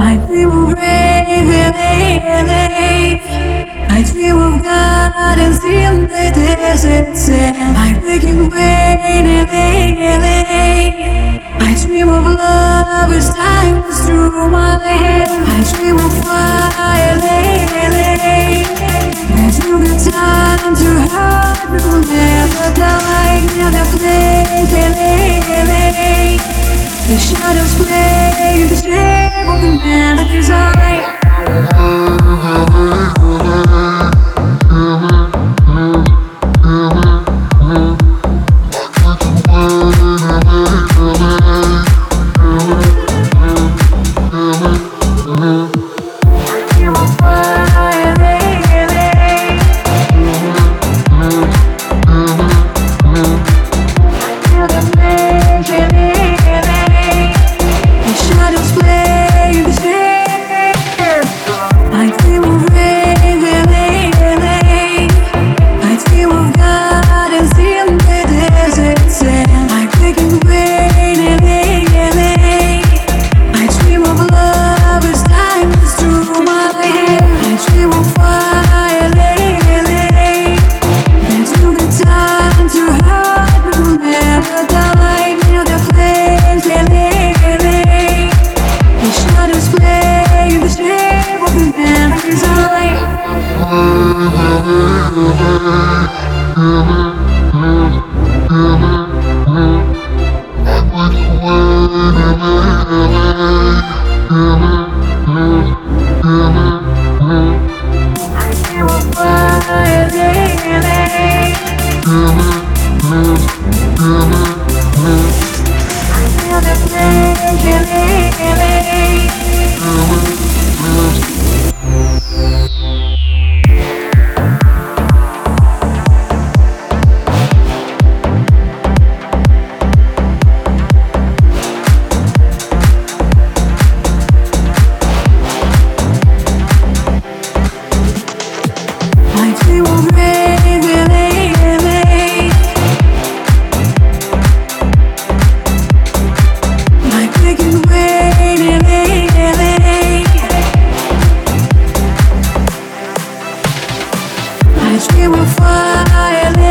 I dream of rain in LA. I dream of gardens in the desert sand. Making rain in LA. I dream of love as time goes through my head. I dream of fire. There's no good time to hide, shadows play in the shape of the melodies I. You I I went away, We will fly.